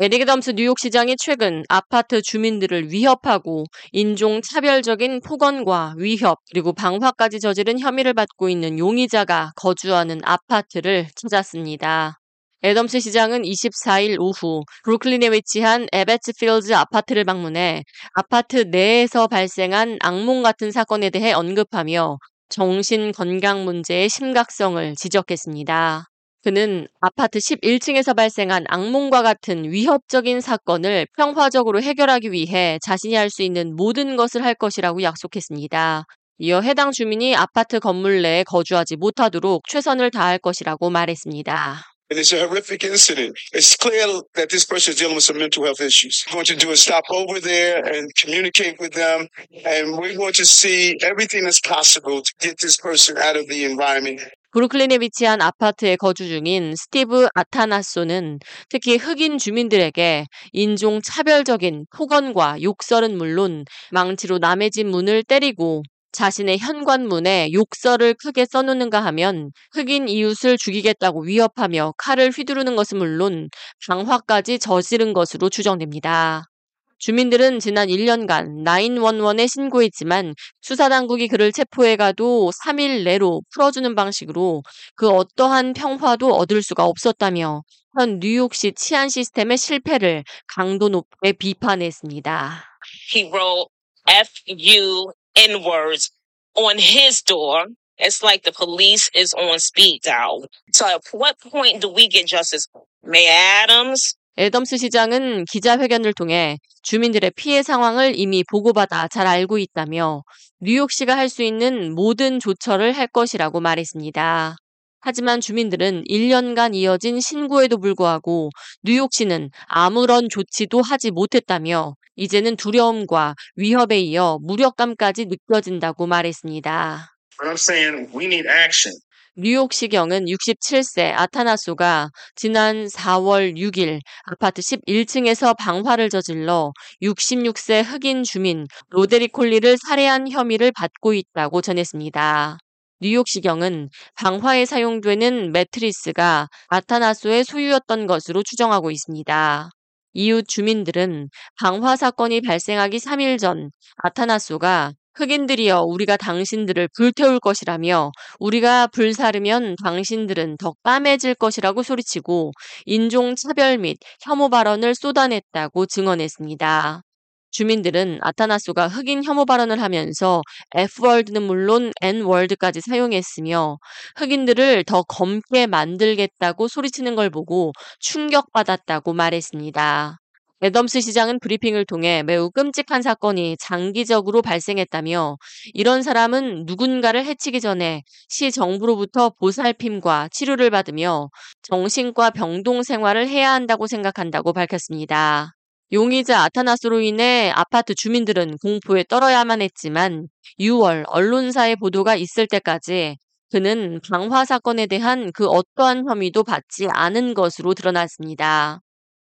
에릭 덤스 뉴욕 시장이 최근 아파트 주민들을 위협하고 인종차별적인 폭언과 위협 그리고 방화까지 저지른 혐의를 받고 있는 용의자가 거주하는 아파트를 찾았습니다. 애덤스 시장은 24일 오후 브루클린에 위치한 에베츠필즈 아파트를 방문해 아파트 내에서 발생한 악몽 같은 사건에 대해 언급하며 정신 건강 문제의 심각성을 지적했습니다. 그는 아파트 11층에서 발생한 악몽과 같은 위협적인 사건을 평화적으로 해결하기 위해 자신이 할 수 있는 모든 것을 할 것이라고 약속했습니다. 이어 해당 주민이 아파트 건물 내에 거주하지 못하도록 최선을 다할 것이라고 말했습니다. And it's a horrific incident. It's clear that this person is dealing with some mental health issues. We're going to do is stop over there and communicate with them. And we're going to see everything that's possible to get this person out of the environment. 브루클린에 위치한 아파트에 거주 중인 스티브 아타나소는 특히 흑인 주민들에게 인종 차별적인 폭언과 욕설은 물론 망치로 남의 집 문을 때리고 자신의 현관문에 욕설을 크게 써놓는가 하면 흑인 이웃을 죽이겠다고 위협하며 칼을 휘두르는 것은 물론 방화까지 저지른 것으로 추정됩니다. 주민들은 지난 1년간 911에 신고했지만 수사당국이 그를 체포해가도 3일 내로 풀어주는 방식으로 그 어떠한 평화도 얻을 수가 없었다며 현 뉴욕시 치안 시스템의 실패를 강도 높게 비판했습니다. He wrote F-U N-words on his door. It's like the police is on speed dial. So at what point do we get justice? Mayor Adams, 애덤스 시장은 기자회견을 통해 주민들의 피해 상황을 이미 보고받아 잘 알고 있다며 뉴욕시가 할 수 있는 모든 조처를 할 것이라고 말했습니다. 하지만 주민들은 1년간 이어진 신고에도 불구하고 뉴욕시는 아무런 조치도 하지 못했다며 이제는 두려움과 위협에 이어 무력감까지 느껴진다고 말했습니다. 뉴욕시경은 67세 아타나소가 지난 4월 6일 아파트 11층에서 방화를 저질러 66세 흑인 주민 로데리 콜리를 살해한 혐의를 받고 있다고 전했습니다. 뉴욕시경은 방화에 사용되는 매트리스가 아타나소의 소유였던 것으로 추정하고 있습니다. 이웃 주민들은 방화 사건이 발생하기 3일 전 아타나소가 흑인들이여 우리가 당신들을 불태울 것이라며 우리가 불사르면 당신들은 더 까매질 것이라고 소리치고 인종차별 및 혐오 발언을 쏟아냈다고 증언했습니다. 주민들은 아타나소가 흑인 혐오 발언을 하면서 F월드는 물론 N월드까지 사용했으며 흑인들을 더 검게 만들겠다고 소리치는 걸 보고 충격받았다고 말했습니다. 애덤스 시장은 브리핑을 통해 매우 끔찍한 사건이 장기적으로 발생했다며 이런 사람은 누군가를 해치기 전에 시 정부로부터 보살핌과 치료를 받으며 정신과 병동 생활을 해야 한다고 생각한다고 밝혔습니다. 용의자 아타나스로 인해 아파트 주민들은 공포에 떨어야만 했지만 6월 언론사의 보도가 있을 때까지 그는 방화 사건에 대한 그 어떠한 혐의도 받지 않은 것으로 드러났습니다.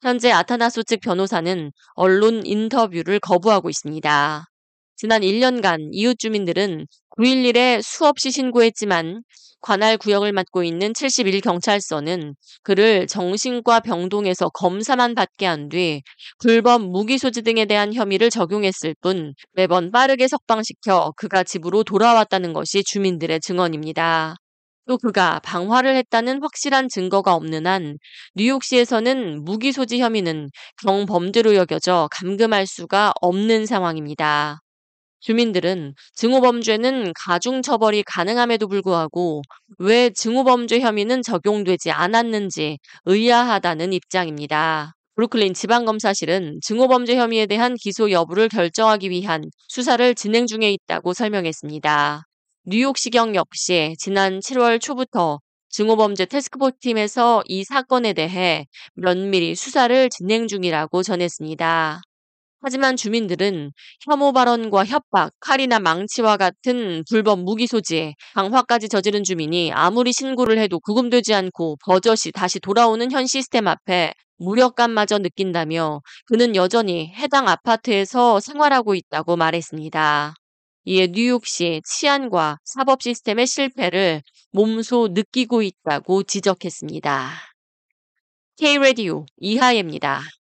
현재 아타나소 측 변호사는 언론 인터뷰를 거부하고 있습니다. 지난 1년간 이웃 주민들은 9.11에 수없이 신고했지만 관할 구역을 맡고 있는 71경찰서는 그를 정신과 병동에서 검사만 받게 한 뒤 불법 무기 소지 등에 대한 혐의를 적용했을 뿐 매번 빠르게 석방시켜 그가 집으로 돌아왔다는 것이 주민들의 증언입니다. 또 그가 방화를 했다는 확실한 증거가 없는 한 뉴욕시에서는 무기 소지 혐의는 경범죄로 여겨져 감금할 수가 없는 상황입니다. 주민들은 증오범죄는 가중처벌이 가능함에도 불구하고 왜 증오범죄 혐의는 적용되지 않았는지 의아하다는 입장입니다. 브루클린 지방검사실은 증오범죄 혐의에 대한 기소 여부를 결정하기 위한 수사를 진행 중에 있다고 설명했습니다. 뉴욕시경 역시 지난 7월 초부터 증오범죄 테스크포스 팀에서 이 사건에 대해 면밀히 수사를 진행 중이라고 전했습니다. 하지만 주민들은 혐오 발언과 협박, 칼이나 망치와 같은 불법 무기 소지에 강화까지 저지른 주민이 아무리 신고를 해도 구금되지 않고 버젓이 다시 돌아오는 현 시스템 앞에 무력감마저 느낀다며 그는 여전히 해당 아파트에서 생활하고 있다고 말했습니다. 이에 뉴욕시 치안과 사법 시스템의 실패를 몸소 느끼고 있다고 지적했습니다. K-Radio 이하예입니다.